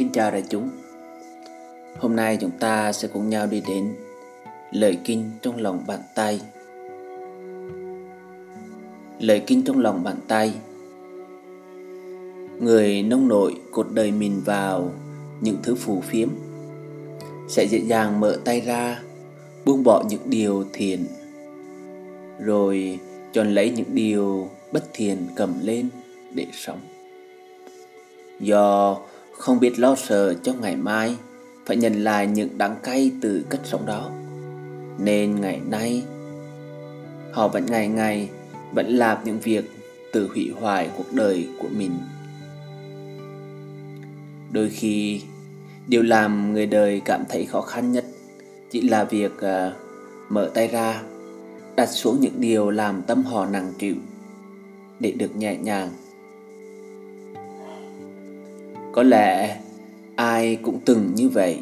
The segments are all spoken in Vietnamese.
Xin chào đại chúng. Hôm nay chúng ta sẽ cùng nhau đi đến Lời kinh trong lòng bàn tay. Lời kinh trong lòng bàn tay. Người nông nội cột đời mình vào những thứ phù phiếm, Sẽ dễ dàng mở tay ra, Buông bỏ những điều thiện, Rồi chọn lấy những điều bất thiện cầm lên để sống. Do không biết lo sợ cho ngày mai Phải nhận lại những đắng cay từ cách sống đó. Nên ngày nay Họ vẫn ngày ngày Vẫn làm những việc tự hủy hoại cuộc đời của mình. Đôi khi Điều làm người đời cảm thấy khó khăn nhất Chỉ là việc uh, mở tay ra Đặt xuống những điều làm tâm họ nặng chịu Để được nhẹ nhàng có lẽ ai cũng từng như vậy.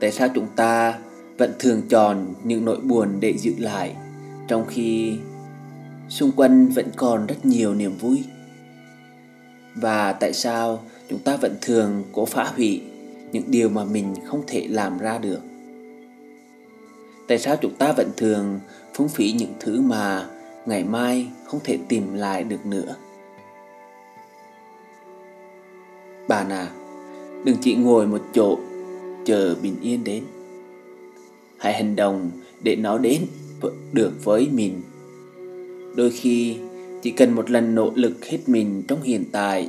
Tại sao chúng ta vẫn thường chọn những nỗi buồn để giữ lại, Trong khi xung quanh vẫn còn rất nhiều niềm vui? Và tại sao chúng ta vẫn thường cố phá hủy những điều mà mình không thể làm ra được? Tại sao chúng ta vẫn thường phung phí những thứ mà ngày mai không thể tìm lại được nữa? Bạn à, đừng chỉ ngồi một chỗ chờ bình yên đến. Hãy hành động để nó đến được với mình. Đôi khi chỉ cần một lần nỗ lực hết mình trong hiện tại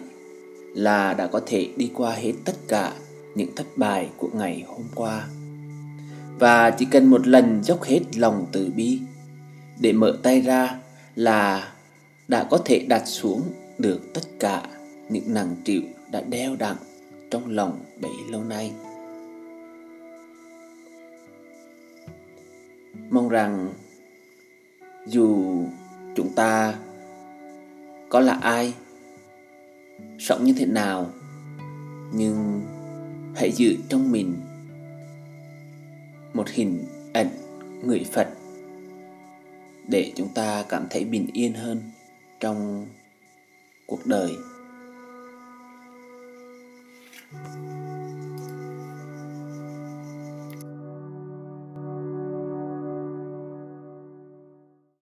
là đã có thể đi qua hết tất cả những thất bại của ngày hôm qua. Và chỉ cần một lần dốc hết lòng từ bi để mở tay ra là đã có thể đặt xuống được tất cả những nặng trĩu đã đeo đặng trong lòng bấy lâu nay. Mong rằng dù chúng ta có là ai, sống như thế nào, nhưng hãy giữ trong mình một hình ảnh người phật để chúng ta cảm thấy bình yên hơn trong cuộc đời. much.